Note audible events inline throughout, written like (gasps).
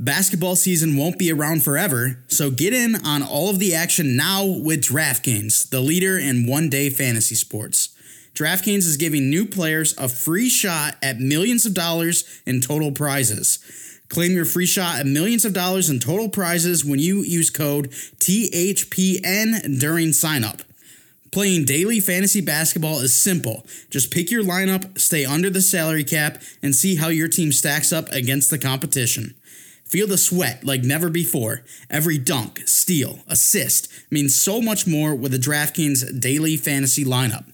Basketball season won't be around forever, so get in on all of the action now with DraftKings, the leader in one day fantasy sports. DraftKings is giving new players a free shot at millions of dollars in total prizes. Claim your free shot at millions of dollars in total prizes when you use code THPN during signup. Playing daily fantasy basketball is simple. Just pick your lineup, stay under the salary cap, and see how your team stacks up against the competition. Feel the sweat like never before. Every dunk, steal, assist means so much more with the DraftKings daily fantasy lineup.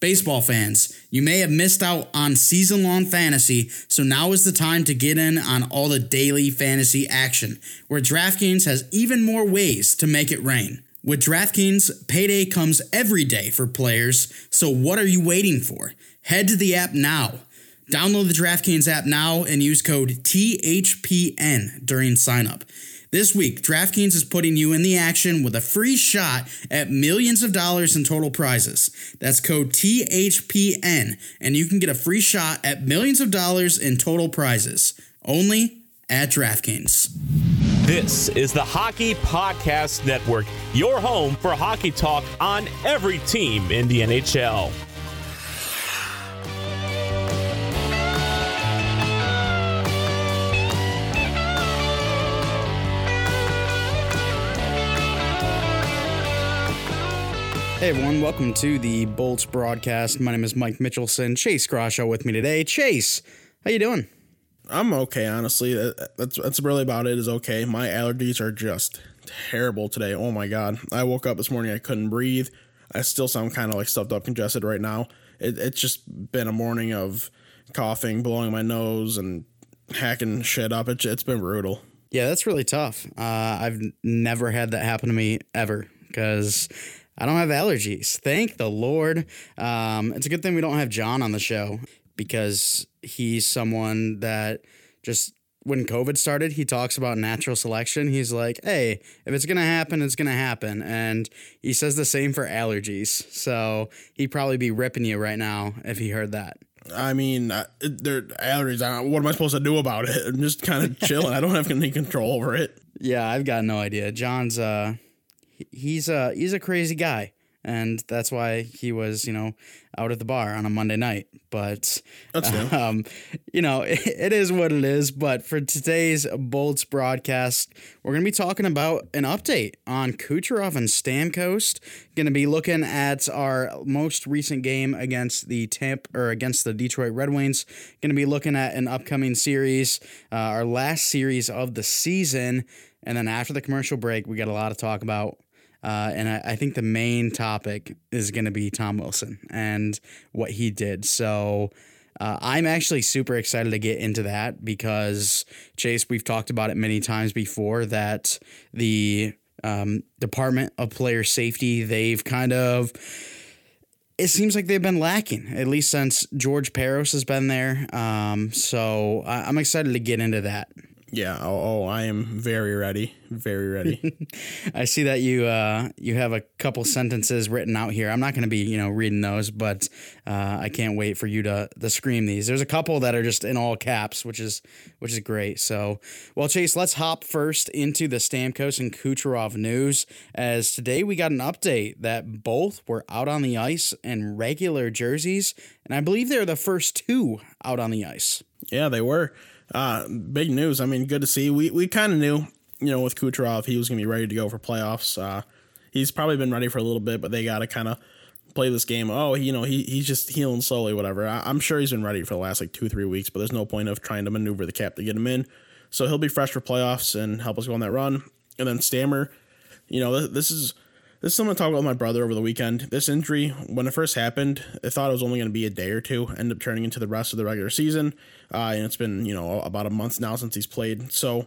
Baseball fans, you may have missed out on season long fantasy, so now is the time to get in on all the daily fantasy action, where DraftKings has even more ways to make it rain. With DraftKings, payday comes every day for players, so what are you waiting for? Head to the app now. Download the DraftKings app now and use code THPN during signup. This week, DraftKings is putting you in the action with a free shot at millions of dollars in total prizes. That's code THPN, and you can get a free shot at millions of dollars in total prizes. Only at DraftKings. This is the Hockey Podcast Network, your home for hockey talk on every team in the NHL. Hey everyone, welcome to the Bolts broadcast. My name is Mike Mitchelson. Chase Groshaw with me today. Chase, how you doing? I'm okay, honestly. That's that's really about it. Is okay. My allergies are just terrible today. Oh my god! I woke up this morning. I couldn't breathe. I still sound kind of like stuffed up, congested right now. It, it's just been a morning of coughing, blowing my nose, and hacking shit up. It, it's been brutal. Yeah, that's really tough. Uh, I've never had that happen to me ever because I don't have allergies. Thank the Lord. Um, it's a good thing we don't have John on the show because he's someone that just when COVID started, he talks about natural selection. He's like, hey, if it's going to happen, it's going to happen. And he says the same for allergies. So he'd probably be ripping you right now if he heard that. I mean, uh, they're allergies. What am I supposed to do about it? (laughs) I'm just kind of (laughs) chilling. I don't have any control over it. Yeah, I've got no idea. John's uh he's a he's a crazy guy and that's why he was, you know, out at the bar on a Monday night. But (laughs) um, you know, it, (laughs) it is what it is. But for today's Bolts broadcast, we're gonna be talking about an update on Kucherov and Stamkos. Gonna be looking at our most recent game against the Tamp or against the Detroit Red Wings. Gonna be looking at an upcoming series, uh, our last series of the season. And then after the commercial break, we got a lot to talk about uh, and I, I, think the main topic is going to be Tom Wilson and what he did. So uh, I'm actually super excited to get into that because, Chase, we've talked about it many times before that the um, Department of Player Safety, they've kind of it seems like they've been lacking, at least since George Parros has been there. Um, so I'm excited to get into that. Yeah. Oh, oh, I am very ready. Very ready. (laughs) I see that you uh, you have a couple sentences written out here. I'm not going to be you know reading those, but uh, I can't wait for you to to scream these. There's a couple that are just in all caps, which is which is great. So, well, Chase, let's hop first into the Stamkos and Kucherov news. As today we got an update that both were out on the ice in regular jerseys, and I believe they're the first two out on the ice. Yeah, they were. Uh, big news. I mean, good to see. We we kind of knew, you know, with Kucherov, he was going to be ready to go for playoffs. Uh, he's probably been ready for a little bit, but they got to kind of play this game. Oh, you know, he he's just healing slowly, whatever. I, am sure he's been ready for the last like two three weeks, but there's no point of trying to maneuver the cap to get him in. So he'll be fresh for playoffs and help us go on that run. And then Stammer, you know, this, this is this is something I talked about with my brother over the weekend. This injury, when it first happened, I thought it was only going to be a day or two. Ended up turning into the rest of the regular season, uh, and it's been you know about a month now since he's played. So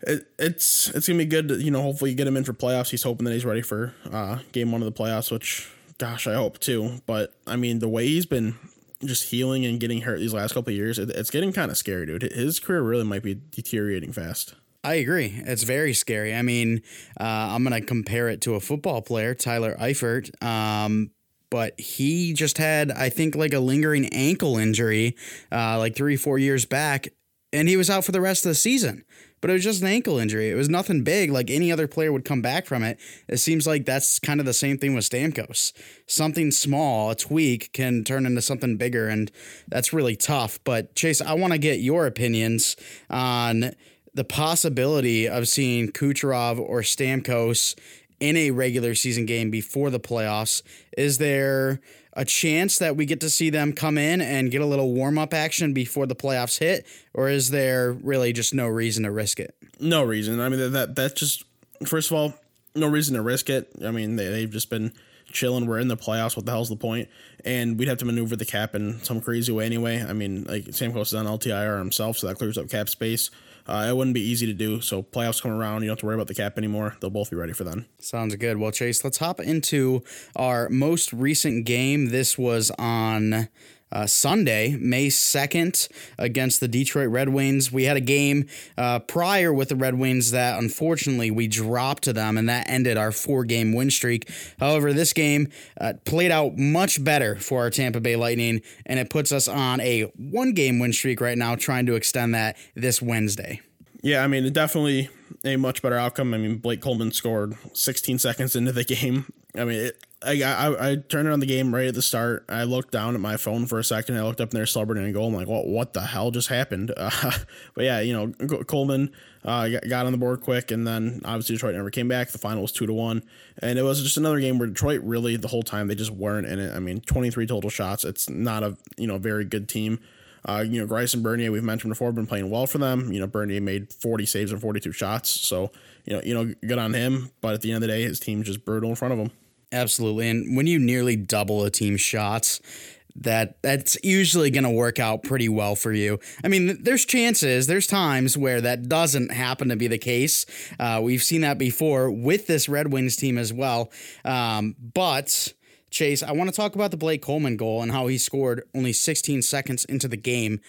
it, it's it's gonna be good. To, you know, hopefully get him in for playoffs. He's hoping that he's ready for uh, game one of the playoffs, which gosh, I hope too. But I mean, the way he's been just healing and getting hurt these last couple years, it, it's getting kind of scary, dude. His career really might be deteriorating fast. I agree. It's very scary. I mean, uh, I'm going to compare it to a football player, Tyler Eifert. Um, but he just had, I think, like a lingering ankle injury, uh, like three, four years back. and he was out for the rest of the season. But it was just an ankle injury. It was nothing big. Like any other player would come back from it. It seems like that's kind of the same thing with Stamkos. Something small, a tweak, can turn into something bigger, and that's really tough. But Chase, I want to get your opinions on the possibility of seeing Kucherov or Stamkos in a regular season game before the playoffs. Is there a chance that we get to see them come in and get a little warm up action before the playoffs hit, or is there really just no reason to risk it? No reason. I mean that that's just first of all, no reason to risk it. I mean they they've just been chilling. We're in the playoffs. What the hell's the point? And we'd have to maneuver the cap in some crazy way anyway. I mean, like Stamkos is on LTIR himself, so that clears up cap space. Uh, it wouldn't be easy to do. So playoffs come around, you don't have to worry about the cap anymore. They'll both be ready for then. Sounds good. Well, Chase, let's hop into our most recent game. This was on uh, Sunday, May 2nd, against the Detroit Red Wings. We had a game uh, prior with the Red Wings that unfortunately we dropped to them, and that ended our four game win streak. However, this game uh, played out much better for our Tampa Bay Lightning, and it puts us on a one game win streak right now, trying to extend that this Wednesday. Yeah, I mean, definitely a much better outcome. I mean, Blake Coleman scored 16 seconds into the (laughs) game. I mean, it, I, I I turned on the game right at the start. I looked down at my phone for a second. I looked up and they're celebrating a goal. I'm like, what what the hell just happened? (laughs) Uh, but yeah, you know, Coleman uh, got on the board quick, and then obviously Detroit never came back. The final was two to one, and it was just another game where Detroit really the whole time they just weren't in it. I mean, 23 total shots. It's not a you know very good team. Uh, you know, Greiss and Bernier, we've mentioned before, been playing well for them. You know, Bernier made 40 saves and 42 shots, so you know, you know, good on him. But at the end of the day, his team's just brutal in front of him. Absolutely. And when you nearly double a team's shots, that that's usually going to work out pretty well for you. I mean, there's chances, there's times where that doesn't happen to be the case. Uh, we've seen that before with this Red Wings team as well. Um, but Chase, I want to talk about the Blake Coleman goal and how he scored only 16 seconds into the game.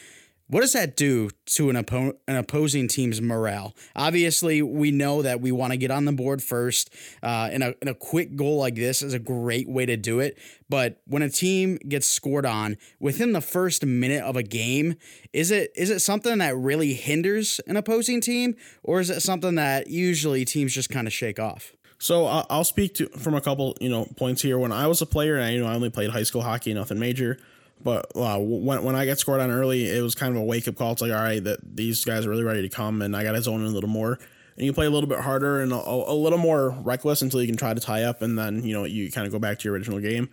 What does that do to an, oppo- an opposing team's morale? Obviously, we know that we want to get on the board first, uh, and, a, and a quick goal like this is a great way to do it. But when a team gets scored on within the first minute of a game, is it is it something that really hinders an opposing team, or is it something that usually teams just kind of shake off? So I'll speak to from a couple you know points here. When I was a player, and I you know I only played high school hockey, nothing major. But uh, when when I got scored on early, it was kind of a wake up call. It's like, all right, that these guys are really ready to come, and I got to zone in a little more. And you play a little bit harder and a, a, little more reckless until you can try to tie up, and then you know you kind of go back to your original game.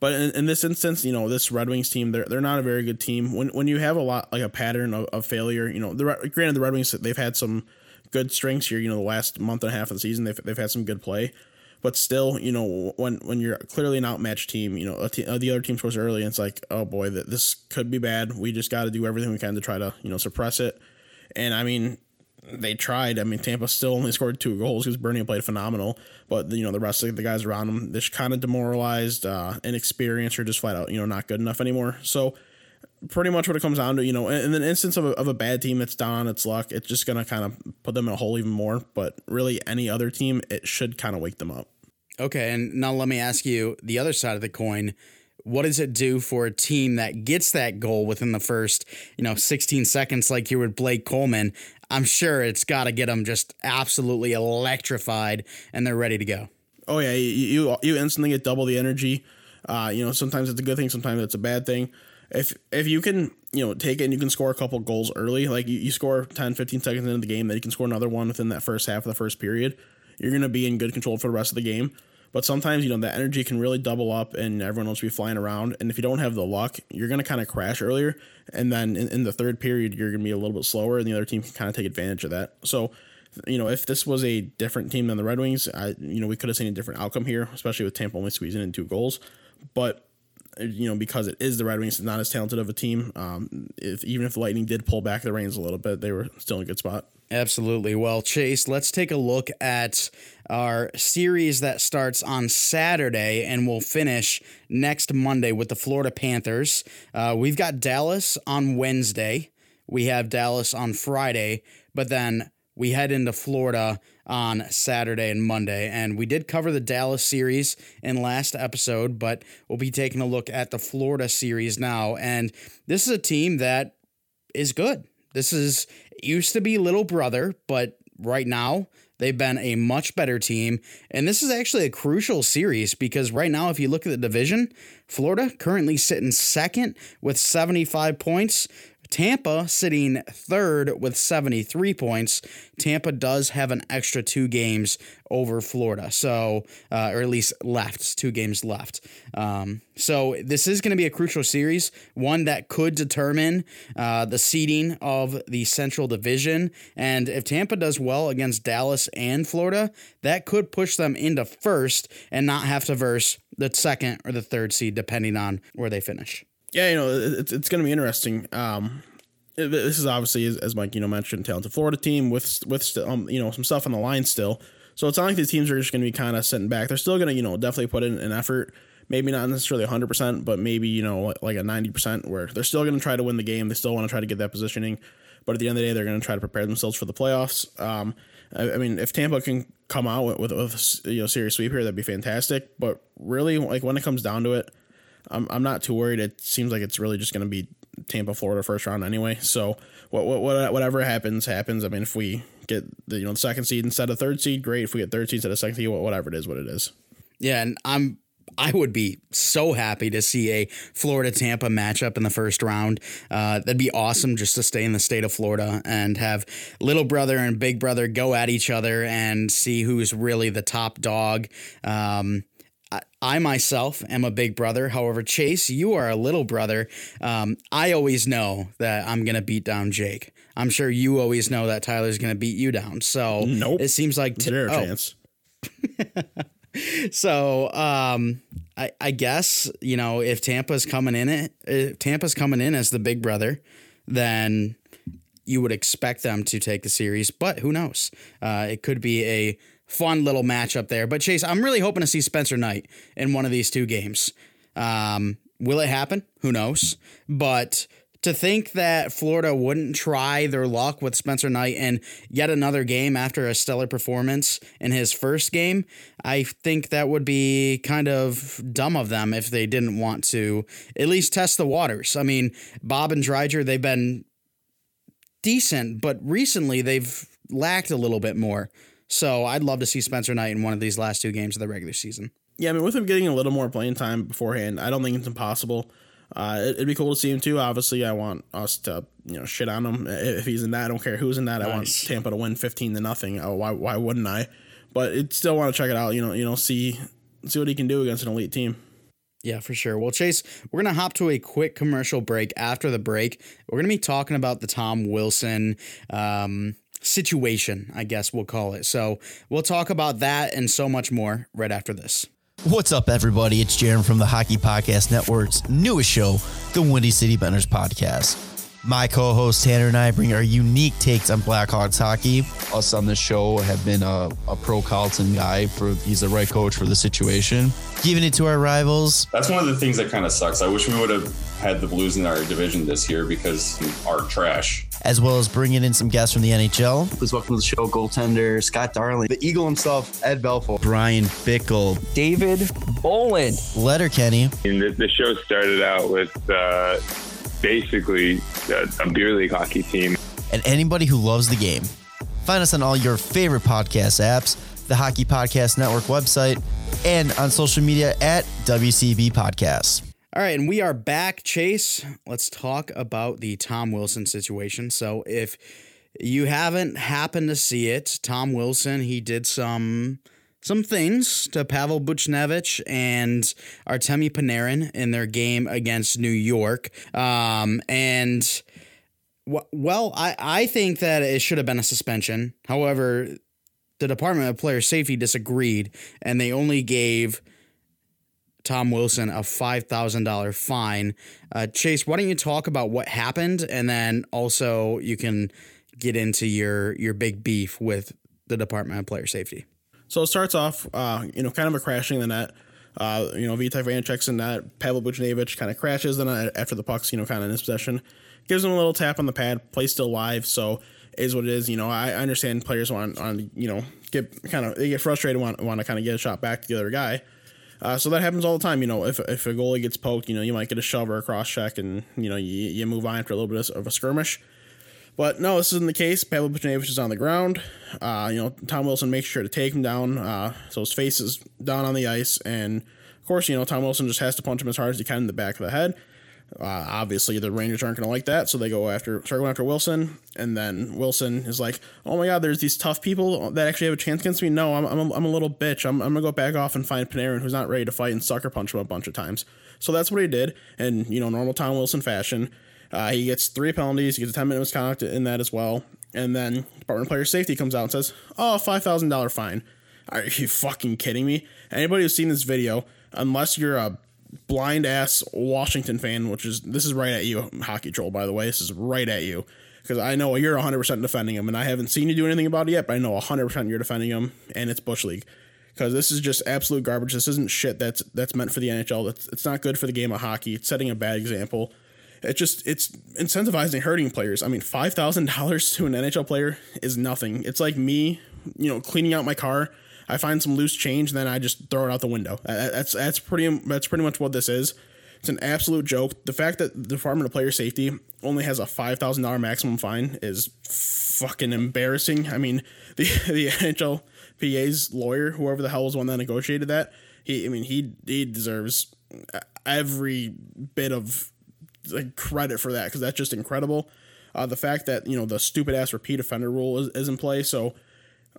But in, in, this instance, you know this Red Wings team, they're they're not a very good team. When when you have a lot like a pattern of, of failure, you know, the granted the Red Wings they've had some good strengths here. You know, the last month and a half of the season, they've they've had some good play. But still, you know, when when you're clearly an outmatched team, you know, uh, the other team scores early, and it's like, oh boy, that this could be bad. We just got to do everything we can to try to, you know, suppress it. And I mean, they tried. I mean, Tampa still only scored two goals because Bernier played phenomenal, but you know the rest of the guys around him, they're kind of demoralized, uh, inexperienced, or just flat out, you know, not good enough anymore. So pretty much what it comes down to, you know, in an instance of a, of a bad team that's down on its luck, it's just going to kind of put them in a hole even more. But really, any other team, it should kind of wake them up. Okay, and now let me ask you the other side of the coin. What does it do for a team that gets that goal within the first, you know, 16 seconds, like you with Blake Coleman? I'm sure it's got to get them just absolutely electrified, and they're ready to go. Oh yeah, you you instantly get double the energy. Uh, you know, sometimes it's a good thing, sometimes it's a bad thing if if you can you know take it and you can score a couple goals early like you, you score 10 15 seconds into the game then you can score another one within that first half of the first period you're going to be in good control for the rest of the game. But sometimes you know that energy can really double up and everyone will be flying around. And if you don't have the luck you're going to kind of crash earlier. And then in, in the third period you're going to be a little bit slower and the other team can kind of take advantage of that. So you know, if this was a different team than the Red Wings, I, you know, we could have seen a different outcome here, especially with Tampa only squeezing in two goals. But you know, because it is the Red Wings, not as talented of a team. Um, if even if the Lightning did pull back the reins a little bit, they were still in a good spot. Absolutely. Well, Chase, let's take a look at our series that starts on Saturday and will finish next Monday with the Florida Panthers. Uh, we've got Dallas on Wednesday. We have Dallas on Friday, but then we head into Florida on Saturday and Monday. And we did cover the Dallas series in last episode, but we'll be taking a look at the Florida series now. And this is a team that is good. This is used to be little brother, but right now they've been a much better team. And this is actually a crucial series because right now, if you look at the division, Florida currently sitting second with 75 points. Tampa sitting third with 73 points. Tampa does have an extra two games over Florida, so uh, or at least left two games left. Um, so this is going to be a crucial series, one that could determine uh, the seeding of the Central Division. And if Tampa does well against Dallas and Florida, that could push them into first and not have to verse the second or the third seed, depending on where they finish. Yeah, you know, it's, it's going to be interesting. Um, this is obviously, as Mike, you know, mentioned, talented Florida team with with um, you know some stuff on the line still. So it's not like these teams are just going to be kind of sitting back. They're still going to, you know, definitely put in an effort. Maybe not necessarily 100%, but maybe, you know, like a 90% where they're still going to try to win the game. They still want to try to get that positioning. But at the end of the day, they're going to try to prepare themselves for the playoffs. Um, I, I, mean, if Tampa can come out with, with, with you know serious sweep here, that'd be fantastic. But really, like when it comes down to it, I'm, I'm not too worried. It seems like it's really just going to be Tampa, Florida first round anyway. So what, what, whatever happens, happens. I mean, if we get the you know the second seed instead of third seed, great. If we get third seed instead of second seed, whatever it is, what it is. Yeah, and I'm I would be so happy to see a Florida Tampa matchup in the first round. Uh, that'd be awesome just to stay in the state of Florida and have little brother and big brother go at each other and see who's really the top dog. Um, I myself am a big brother. However, Chase, you are a little brother. Um, I always know that I'm going to beat down Jake. I'm sure you always know that Tyler's going to beat you down. So nope. it seems like t- zero oh. chance. (laughs) so um, I, I guess you know if Tampa's coming in it, if Tampa's coming in as the big brother, then you would expect them to take the series. But who knows? Uh, it could be a fun little matchup there. But Chase, I'm really hoping to see Spencer Knight in one of these two games. Um, will it happen? Who knows? But to think that Florida wouldn't try their luck with Spencer Knight in yet another game after a stellar performance in his first game, I think that would be kind of dumb of them if they didn't want to at least test the waters. I mean, Bob and Driedger, they've been decent, but recently they've lacked a little bit more. So I'd love to see Spencer Knight in one of these last two games of the regular season. Yeah, I mean, with him getting a little more playing time beforehand, I don't think it's impossible. Uh, it, would be cool to see him too. Obviously, I want us to you know shit on him if he's in that. I don't care who's in that. Nice. I want Tampa to win fifteen to nothing. Oh, why why wouldn't I? But it still want to check it out. You know you know see see what he can do against an elite team. Yeah, for sure. Well, Chase, we're going to hop to a quick commercial break. After the break, we're going to be talking about the Tom Wilson um, situation, I guess we'll call it. So we'll talk about that and so much more right after this. What's up, everybody? It's Jaron from the Hockey Podcast Network's newest show, the Windy City Benders Podcast. My co host Tanner and I bring our unique takes on Blackhawks hockey. Us on this show have been a, a pro Colliton guy for he's the right coach for the situation. Giving it to our rivals. That's one of the things that kind of sucks. I wish we would have had the Blues in our division this year because our trash. As well as bringing in some guests from the NHL. Please welcome to the show goaltender Scott Darling, the Eagle himself, Ed Belfour, Bryan Bickell, David Bolland, Letterkenny. And the, the show started out with uh, basically a, a beer league hockey team. And anybody who loves the game. Find us on all your favorite podcast apps, the Hockey Podcast Network website, and on social media at WCB Podcasts. All right, and we are back, Chase. Let's talk about the Tom Wilson situation. So, if you haven't happened to see it, Tom Wilson, he did some some things to Pavel Buchnevich and Artemi Panarin in their game against New York. Um, and well, I, I think that it should have been a suspension. However, the Department of Player Safety disagreed and they only gave Tom Wilson a $5,000 fine. Uh, Chase, why don't you talk about what happened and then also you can get into your your big beef with the Department of Player Safety. So it starts off, uh, you know, kind of a crashing the net. Uh, you know, Vitek Vanecek's in that. Pavel Buchnevich kind of crashes the net after the puck's, you know, kind of in his possession. Gives him a little tap on the pad. Play still live, so is what it is. You know, I, understand players want on, you know, get kind of they get frustrated, want want to kind of get a shot back to the other guy. Uh, so that happens all the time. You know, if, if a goalie gets poked, you know, you might get a shove or a cross check, and you know, you, you move on after a little bit of a skirmish. But no, this isn't the case. Pavel Buchnevich is on the ground. Uh, you know, Tom Wilson makes sure to take him down, uh, so his face is down on the ice, and of course, you know, Tom Wilson just has to punch him as hard as he can in the back of the head. Uh, obviously, the Rangers aren't going to like that, so they go after start going after Wilson, and then Wilson is like, "Oh my God, there's these tough people that actually have a chance against me." No, I'm I'm a, I'm a little bitch. I'm, I'm gonna go back off and find Panarin, who's not ready to fight, and sucker punch him a bunch of times. So that's what he did, and you know, normal Tom Wilson fashion, uh, he gets three penalties. He gets a ten minute misconduct in that as well, and then Department of Player Safety comes out and says, "Oh, five thousand dollar fine." Are you fucking kidding me? Anybody who's seen this video, unless you're a blind ass Washington fan, which is this is right at you, hockey troll. By the way, this is right at you because I know you're 100 percent defending him, and I haven't seen you do anything about it yet, but I know 100 percent you're defending him, and it's Bush League because this is just absolute garbage. This isn't shit that's that's meant for the NHL. It's it's not good for the game of hockey. It's setting a bad example. It just it's incentivizing hurting players. I mean, five thousand dollars to an NHL player is nothing. It's like me, you know, cleaning out my car I find some loose change, and then I just throw it out the window. That's that's pretty that's pretty much what this is. It's an absolute joke. The fact that the Department of Player Safety only has a five thousand dollar maximum fine is fucking embarrassing. I mean, (laughs) the the NHLPA's lawyer, whoever the hell was one that negotiated that, he I mean he he deserves every bit of like credit for that because that's just incredible. Uh, the fact that you know the stupid ass repeat offender rule is, is in play, so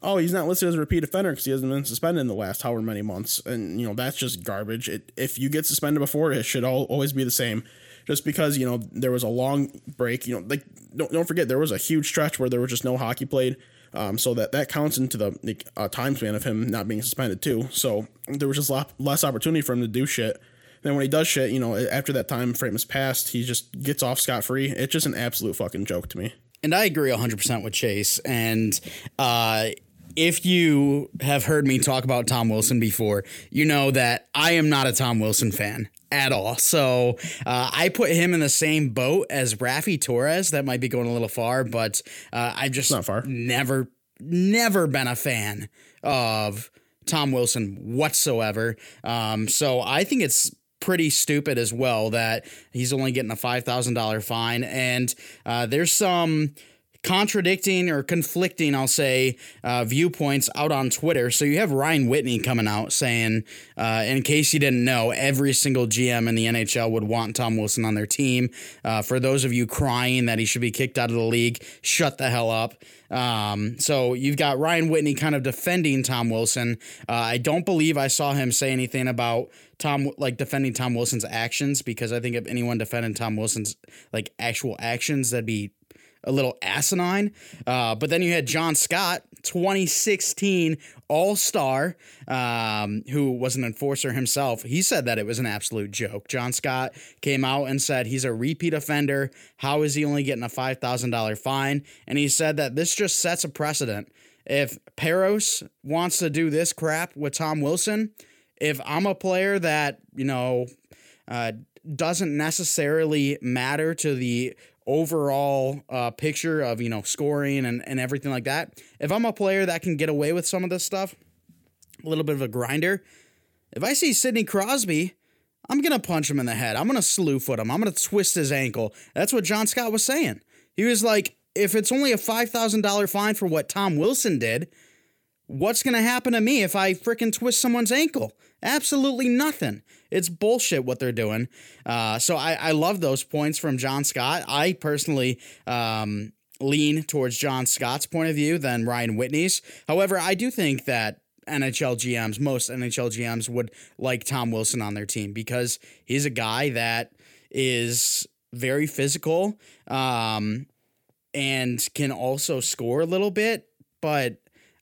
oh, he's not listed as a repeat offender because he hasn't been suspended in the last however many months. And, you know, that's just garbage. It, if you get suspended before, it should all, always be the same. Just because, you know, there was a long break, you know, like, don't, don't forget, there was a huge stretch where there was just no hockey played. Um, so that, that counts into the, uh, time span of him not being suspended, too. So there was just lot, less opportunity for him to do shit. Then when he does shit, you know, after that time frame has passed, he just gets off scot free. It's just an absolute fucking joke to me. And I agree 100% with Chase. And uh, if you have heard me talk about Tom Wilson before, you know that I am not a Tom Wilson fan at all. So uh, I put him in the same boat as Raffi Torres. That might be going a little far, but uh, I've just not far. never, never been a fan of Tom Wilson whatsoever. Um, so I think it's pretty stupid as well that he's only getting a $5,000 fine. And uh, there's some contradicting or conflicting, I'll say, uh, viewpoints out on Twitter. So you have Ryan Whitney coming out saying, uh, in case you didn't know, every single GM in the NHL would want Tom Wilson on their team. Uh, for those of you crying that he should be kicked out of the league, shut the hell up. Um, so you've got Ryan Whitney kind of defending Tom Wilson. Uh, I don't believe I saw him say anything about Tom like defending Tom Wilson's actions because I think if anyone defended Tom Wilson's like actual actions, that'd be a little asinine. Uh, but then you had John Scott, 2016 All Star, um, who was an enforcer himself. He said that it was an absolute joke. John Scott came out and said he's a repeat offender. How is he only getting a $5,000 fine? And he said that this just sets a precedent. If Parros wants to do this crap with Tom Wilson, if I'm a player that, you know, uh, doesn't necessarily matter to the overall uh, picture of you know scoring and, and everything like that. If i'm a player that can get away with some of this stuff a little bit of a grinder if i see sidney crosby i'm gonna punch him in the head. I'm gonna slew foot him. I'm gonna twist his ankle. That's what john scott was saying. He was like if it's only a $5000 fine for what tom wilson did what's gonna happen to me if i freaking twist someone's ankle absolutely nothing it's bullshit what they're doing. Uh, so I, I love those points from John Scott. I personally um, lean towards John Scott's point of view than Ryan Whitney's. However, I do think that NHL GMs, most NHL GMs would like Tom Wilson on their team because he's a guy that is very physical um, and can also score a little bit. But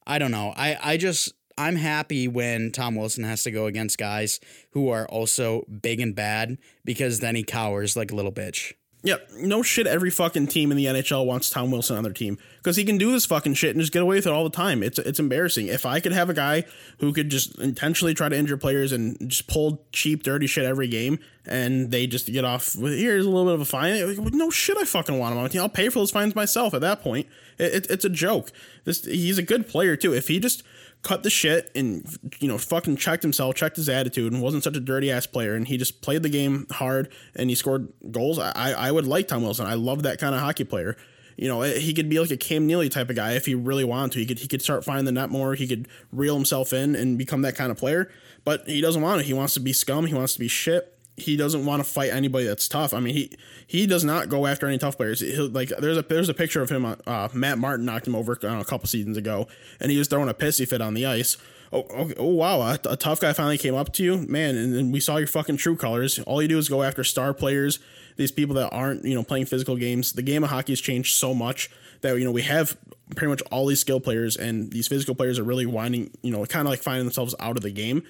I don't know. I, I just I'm happy when Tom Wilson has to go against guys who are also big and bad because then he cowers like a little bitch. Yep, no shit. Every fucking team in the NHL wants Tom Wilson on their team because he can do this fucking shit and just get away with it all the time. It's it's embarrassing. If I could have a guy who could just intentionally try to injure players and just pull cheap, dirty shit every game, and they just get off with here's a little bit of a fine. No shit, I fucking want him on my team. I'll pay for those fines myself. At that point, it, it, it's a joke. This he's a good player too. If he just cut the shit and you know fucking checked himself, checked his attitude, and wasn't such a dirty ass player, and he just played the game hard and he scored goals. I I would like Tom Wilson. I love that kind of hockey player. You know, eh, he could be like a Cam Neely type of guy if he really wanted to. He could he could start finding the net more. He could reel himself in and become that kind of player. But he doesn't want it. He wants to be scum. He wants to be shit. He doesn't want to fight anybody that's tough. I mean, he he does not go after any tough players. He'll, like there's a there's a picture of him. Uh, Matt Martin knocked him over uh, a couple seasons ago, and he was throwing a pissy fit on the ice. Oh, okay. oh wow, a, a, tough guy finally came up to you, man, and then we saw your fucking true colors. All you do is go after star players, these people that aren't, you know, playing physical games. The game of hockey has changed so much that you know we have pretty much all these skill players, and these physical players are really winding, you know, kind of like finding themselves out of the game.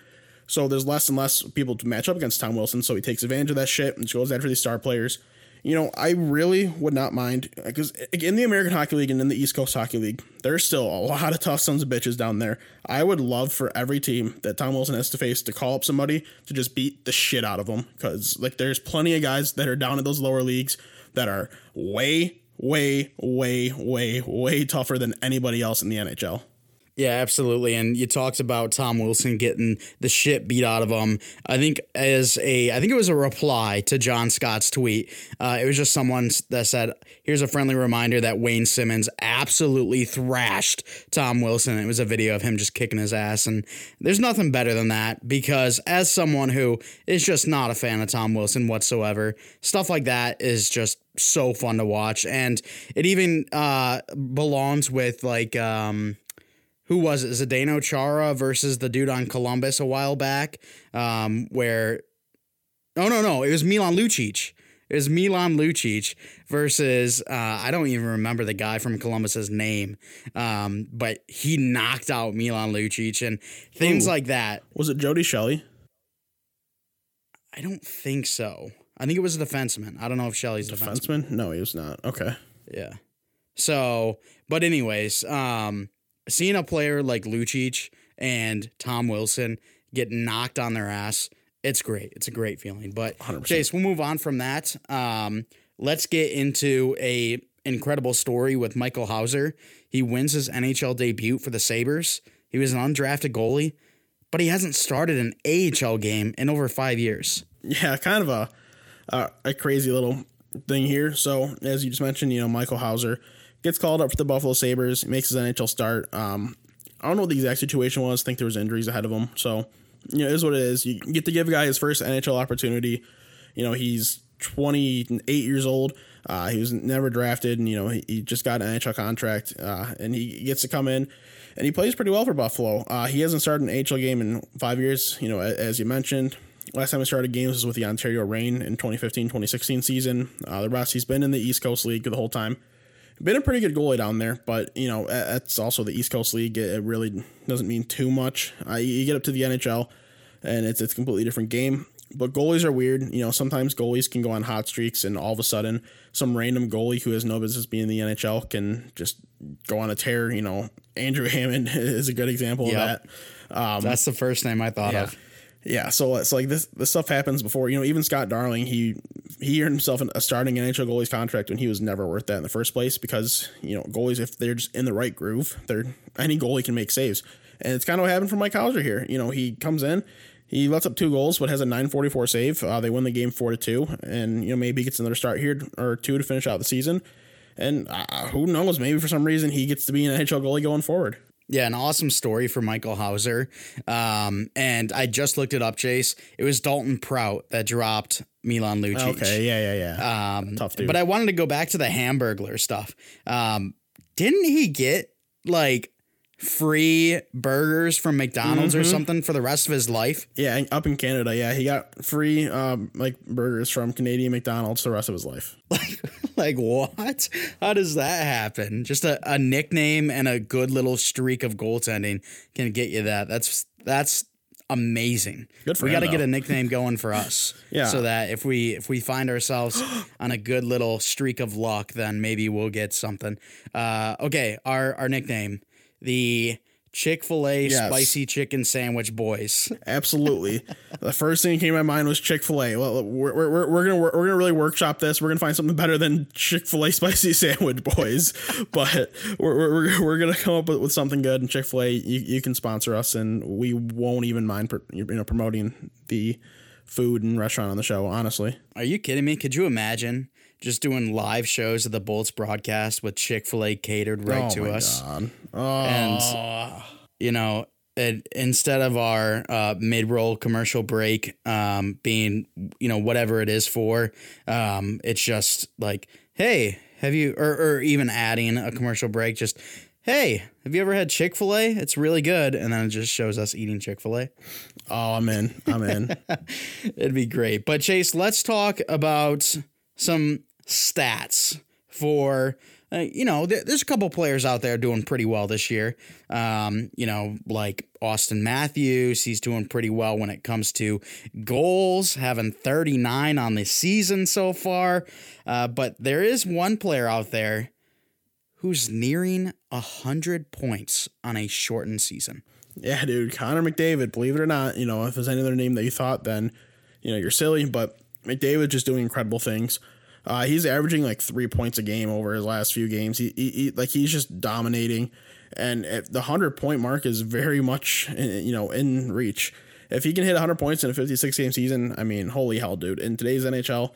So there's less and less people to match up against Tom Wilson. So he takes advantage of that shit and goes after these star players you know, I really would not mind because in the American Hockey League and in the East Coast Hockey League, there's still a lot of tough sons of bitches down there. I would love for every team that Tom Wilson has to face to call up somebody to just beat the shit out of them because like there's plenty of guys that are down in those lower leagues that are way, way, way, way, way tougher than anybody else in the NHL. Yeah, absolutely. And you talked about Tom Wilson getting the shit beat out of him. I think as a, I think it was a reply to John Scott's tweet. Uh, it was just someone that said, "Here's a friendly reminder that Wayne Simmonds absolutely thrashed Tom Wilson." It was a video of him just kicking his ass, and there's nothing better than that because as someone who is just not a fan of Tom Wilson whatsoever, stuff like that is just so fun to watch, and it even uh, belongs with like. Um, who was it? Zdeno Chara versus the dude on Columbus a while back, um, where oh no no it was Milan Lucic. It was Milan Lucic versus uh, I don't even remember the guy from Columbus's name, um, but he knocked out Milan Lucic and things Ooh. like that. Was it Jody Shelley? I don't think so. I think it was a defenseman. I don't know if Shelley's a defenseman. defenseman. No, he was not. Okay. Yeah. So, but anyways, um, seeing a player like Lucic and Tom Wilson get knocked on their ass, it's great. It's a great feeling. But 100%. Chase, we'll move on from that. Um, let's get into a incredible story with Michael Houser. He wins his NHL debut for the Sabres. He was an undrafted goalie, but he hasn't started an AHL game in over five years. Yeah, kind of a uh, a crazy little thing here. So, as you just mentioned, you know, Michael Houser gets called up for the Buffalo Sabres, makes his NHL start. Um, I don't know what the exact situation was. I think there was injuries ahead of him. So, you know, it is what it is. You get to give a guy his first NHL opportunity. You know, he's 28 years old. Uh, he was never drafted, and you know he, he just got an NHL contract, uh, and he gets to come in, and he plays pretty well for Buffalo. Uh, he hasn't started an NHL game in five years. You know, as you mentioned, last time he started games was with the Ontario Reign in 2015-2016 season. Uh, the rest, he's been in the East Coast League the whole time been a pretty good goalie down there, but you know that's also the East Coast League. It really doesn't mean too much. Uh, you get up to the NHL, and it's it's a completely different game. But goalies are weird. You know, sometimes goalies can go on hot streaks, and all of a sudden, some random goalie who has no business being in the NHL can just go on a tear. You know, Andrew Hammond (laughs) is a good example yep. of that. Um, That's the first name I thought yeah. of. Yeah, so it's like this this stuff happens before. You know, even Scott Darling, he he earned himself a starting NHL goalie's contract when he was never worth that in the first place because you know goalies if they're just in the right groove, they're any goalie can make saves, and it's kind of what happened for Mike Houser here. You know, he comes in, he lets up two goals, but has a 944 save. Uh, they win the game four to two, and you know maybe he gets another start here or two to finish out the season, and uh, who knows, maybe for some reason he gets to be an NHL goalie going forward. Yeah, an awesome story for Michael Houser. Um, and I just looked it up, Chase. It was Dalton Prout that dropped Milan Lucic. Okay, yeah, yeah, yeah. Um, Tough dude. But I wanted to go back to the Hamburglar stuff. Um, didn't he get like free burgers from McDonald's mm-hmm. or something for the rest of his life. Yeah, up in Canada, yeah, he got free um, like burgers from Canadian McDonald's the rest of his life. (laughs) Like, like what? How does that happen? Just a, a nickname and a good little streak of goaltending can get you that. That's that's amazing. Good for we got to get a nickname (laughs) going for us. yeah. So that if we if we find ourselves (gasps) on a good little streak of luck, then maybe we'll get something. Uh, okay, our our nickname the Chick fil A yes. spicy chicken sandwich boys. (laughs) Absolutely. the first thing that came to my mind was Chick fil A. Well, we're, we're, we're going to we're gonna really workshop this. We're going to find something better than Chick fil A (laughs) spicy sandwich boys. but we're, we're, we're going to come up with, with something good. And Chick fil A, you, you can sponsor us, and we won't even mind you know promoting the food and restaurant on the show, honestly. Are you kidding me? Could you imagine just doing live shows of the Bolts broadcast with Chick Fil A catered right oh to my us, God. Oh. and you know, it, instead of our uh, mid roll commercial break um, being you know whatever it is for, um, it's just like, hey, have you or, or even adding a commercial break, just hey, have you ever had Chick Fil A? It's really good, and then it just shows us eating Chick Fil A. oh, I'm in. I'm in. (laughs) It'd be great. But Chase, let's talk about some stats for. Uh, you know, there, there's a couple players out there doing pretty well this year. Um, you know, like Auston Matthews, he's doing pretty well when it comes to goals, having 39 on the season so far. Uh, but there is one player out there who's nearing 100 points on a shortened season. Yeah, dude, Connor McDavid. Believe it or not, you know if there's any other name that you thought, then you know you're silly. But McDavid just doing incredible things. Uh, he's averaging like three points a game over his last few games. He, he, he like he's just dominating, and the hundred point mark is very much you know in reach. If he can hit 100 points in a 56 game season, I mean, holy hell, dude! In today's NHL,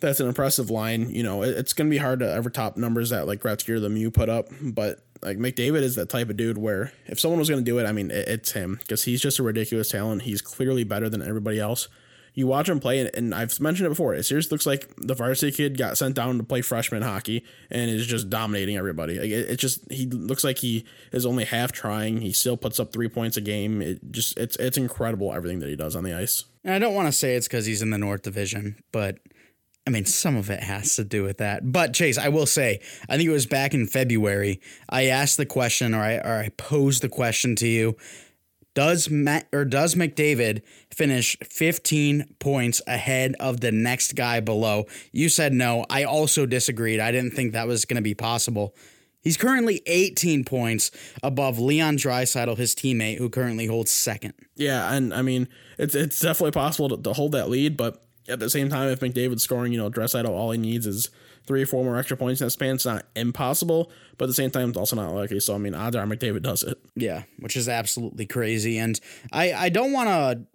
that's an impressive line. You know, it, it's to be hard to ever top numbers that like Gretzky or Lemieux put up, but like McDavid is that type of dude where if someone was going to do it, I mean, it, it's him because he's just a ridiculous talent. He's clearly better than everybody else. You watch him play, and, and I've mentioned it before. It seriously looks like the varsity kid got sent down to play freshman hockey and is just dominating everybody. Like it, it just he looks like he is only half trying. He still puts up three points a game. It just it's it's incredible everything that he does on the ice. And I don't want to say it's because he's in the North Division, but I mean, some of it has to do with that. But Chase, I will say, I think it was back in February. I asked the question, or I or I posed the question to you: Does Matt or does McDavid finish 15 points ahead of the next guy below? You said no. I also disagreed. I didn't think that was going to be possible. He's currently 18 points above Leon Draisaitl, his teammate, who currently holds second. Yeah, and I mean, it's it's definitely possible to, to hold that lead, but at the same time, if McDavid's scoring, you know, Draisaitl, all he needs is three or four more extra points in that span. It's not impossible, but at the same time, it's also not likely. So, I mean, odds are McDavid does it. Yeah, which is absolutely crazy. And I, I don't want to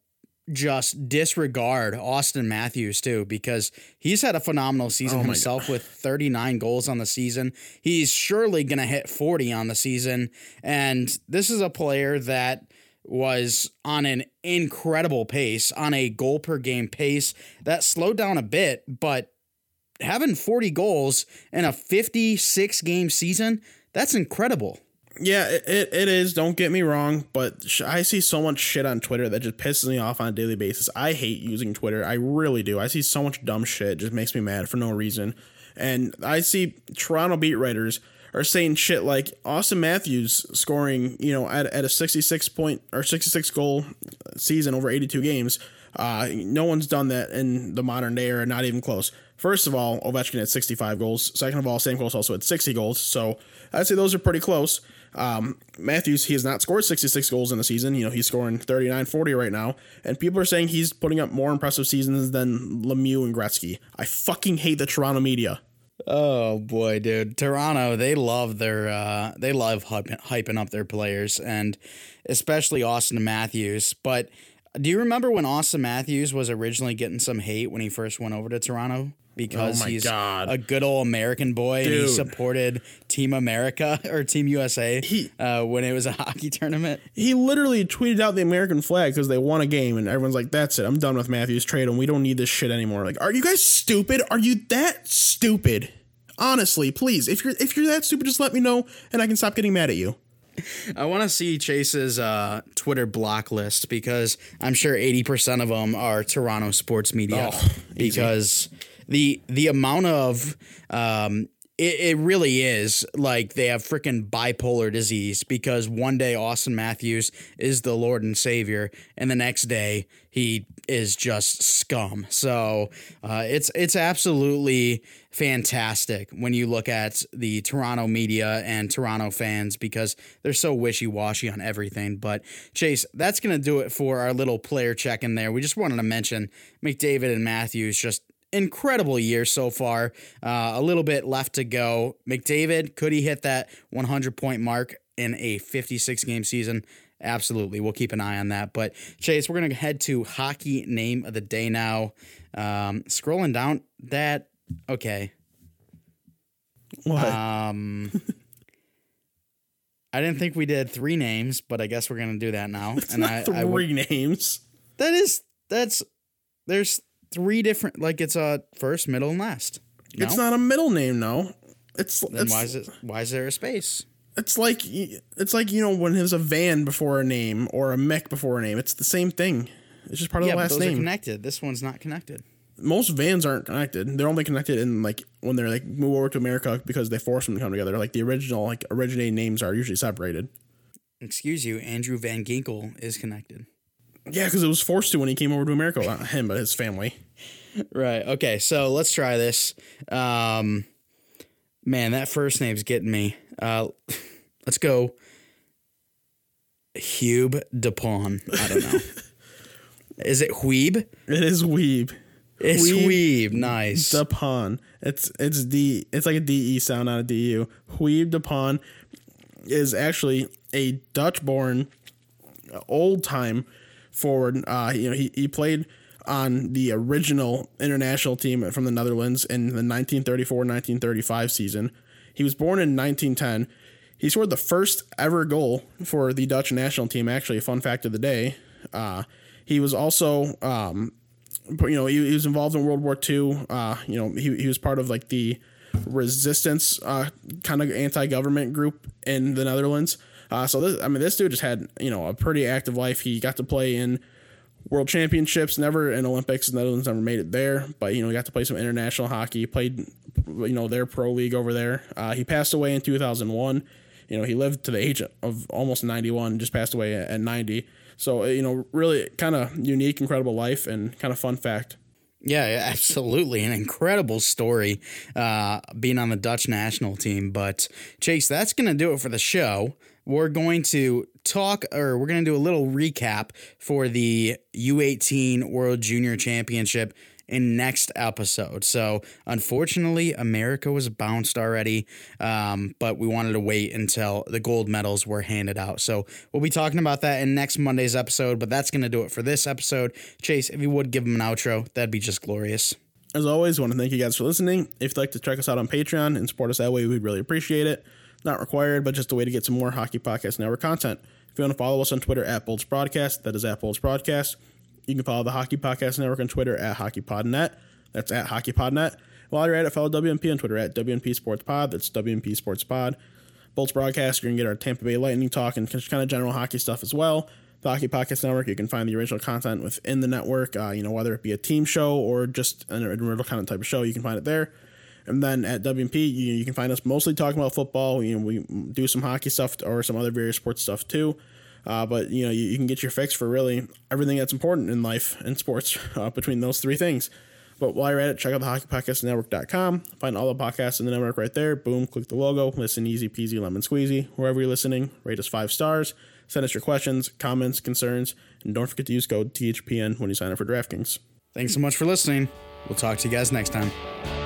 just disregard Auston Matthews too because he's had a phenomenal season Oh himself with 39 goals on the season. He's surely going to hit 40 on the season and this is a player that was on an incredible pace, on a goal per game pace that slowed down a bit, but having 40 goals in a 56 game season, that's incredible. Yeah, it, it, is. Don't get me wrong, but I see so much shit on Twitter that just pisses me off on a daily basis. I hate using Twitter. I really do. I see so much dumb shit. It just makes me mad for no reason. And I see Toronto beat writers are saying shit like Auston Matthews scoring, you know, at, at a 66 point or 66 goal season over 82 games. Uh, no one's done that in the modern day or not even close. First of all, Ovechkin had 65 goals. Second of all, Stamkos also had 60 goals. So I'd say those are pretty close. Um, Matthews, he has not scored 66 goals in the season. You know, he's scoring 39, 40 right now. And people are saying he's putting up more impressive seasons than Lemieux and Gretzky. I fucking hate the Toronto media. Oh boy, dude. Toronto, they love their uh they love hyping up their players and especially Auston Matthews, but do you remember when Auston Matthews was originally getting some hate when he first went over to Toronto? Because Oh he's God. a good old American boy and he supported Team America (laughs) or Team USA He- uh, when it was a (laughs) hockey tournament. He literally tweeted out the American flag because they won a game, and everyone's like, "That's it. I'm done with Matthews. Trade him. We don't need this shit anymore." Like, are you guys stupid? Are you that stupid? Honestly, please, if you're if you're that stupid, just let me know, and I can stop getting mad at you. I want to see Chase's uh, Twitter block list because I'm sure 80% of them are Toronto sports media Oh, because the the amount of um, it, it really is like they have freaking bipolar disease because one day Auston Matthews is the Lord and Savior and the next day he is just scum. So uh, it's it's absolutely fantastic when you look at the Toronto media and Toronto fans because they're so wishy washy on everything. But Chase, that's gonna do it for our little player check in there. We just wanted to mention McDavid and Matthews just incredible year so far. Uh, a little bit left to go. McDavid, could he hit that 100 point mark in a 56 game season? Absolutely. We'll keep an eye on that. But Chase, we're going to head to hockey name of the day now. Um, scrolling down that Okay. What? Um, I didn't think we did three names, but I guess we're gonna do that now. (laughs) it's and I, three I would- names. that is that's there's three different like it's a first, middle, and last. No? It's not a middle name, no. It's Then it's, why is it? Why is there a space? it's like it's like you know when there's a van before a name or a Mick before a name. It's the same thing. It's just part of yeah, the but last those are name. connected. This one's not connected. Most vans aren't connected. They're only connected in like when they're like move over to America because they force them to come together. Like the original like originating names are usually separated. Excuse you, Andrew Van Ginkel is connected. Yeah, because it was forced to when he came over to America. Well, Not him, but his family. Right. Okay. So let's try this. Um, man, that first name's getting me. Uh, let's go. Hube DePawn. I don't know. (laughs) Is it Huebe? It is Weeb. It's Huebe Huebe. Nice. Dupon. It's it's D. It's like a D E sound, not a D U. Huib Dupon is actually a Dutch-born, old-time forward. Uh, you know, he he played on the original international team from the Netherlands in the 1934-1935 season. He was born in 1910. He scored the first ever goal for the Dutch national team. Actually, a fun fact of the day. Uh, he was also um, you know he, he was involved in World War II. Uh, you know he, he was part of like the resistance uh, kind of anti-government group in the Netherlands. Uh, so this, I mean, this dude just had you know a pretty active life. He got to play in World Championships, never in Olympics. The Netherlands never made it there, but you know he got to play some international hockey. Played you know their pro league over there. Uh, he passed away in 2001. You know he lived to the age of almost 91, just passed away at 90. So uh, you know really kind of unique, incredible life, and kind of fun fact. Yeah, yeah, (laughs) absolutely. An incredible story uh, being on the Dutch national team. But, Chase, that's going to do it for the show. We're going to talk, or we're going to do a little recap for the U18 World Junior Championship in next episode. So, unfortunately, America was bounced already, um, but we wanted to wait until the gold medals were handed out. So, we'll be talking about that in next Monday's episode, but that's going to do it for this episode. Chase, if you would give them an outro, that'd be just glorious. As always, I want to thank you guys for listening. If you'd like to check us out on Patreon and support us that way, we'd really appreciate it. Not required, but just a way to get some more Hockey Podcast Network content. If you want to follow us on Twitter at Bolts Broadcast, that is at Bolts Broadcast. You can follow the Hockey Podcast Network on Twitter at HockeyPodNet. That's at HockeyPodNet. While you're at it, follow WMP on Twitter at WMP Sports Pod. That's WMP Sports Pod. Bolts Broadcast, you can get our Tampa Bay Lightning talk and kind of general hockey stuff as well. The Hockey Podcast Network, you can find the original content within the network. Uh, you know, whether it be a team show or just an original kind of type of show, you can find it there. And then at WMP, you, you can find us mostly talking about football. You know, we do some hockey stuff or some other various sports stuff too. Uh, but you know, you, you can get your fix for really everything that's important in life and sports (laughs) uh, between those three things. But while you're at it, check out the hockeypodcastnetwork.com. Find all the podcasts in the network right there. Boom, click the logo. Listen easy peasy lemon squeezy. Wherever you're listening, rate us five stars. Send us your questions, comments, concerns, and don't forget to use code THPN when you sign up for DraftKings. Thanks so much for listening. We'll talk to you guys next time.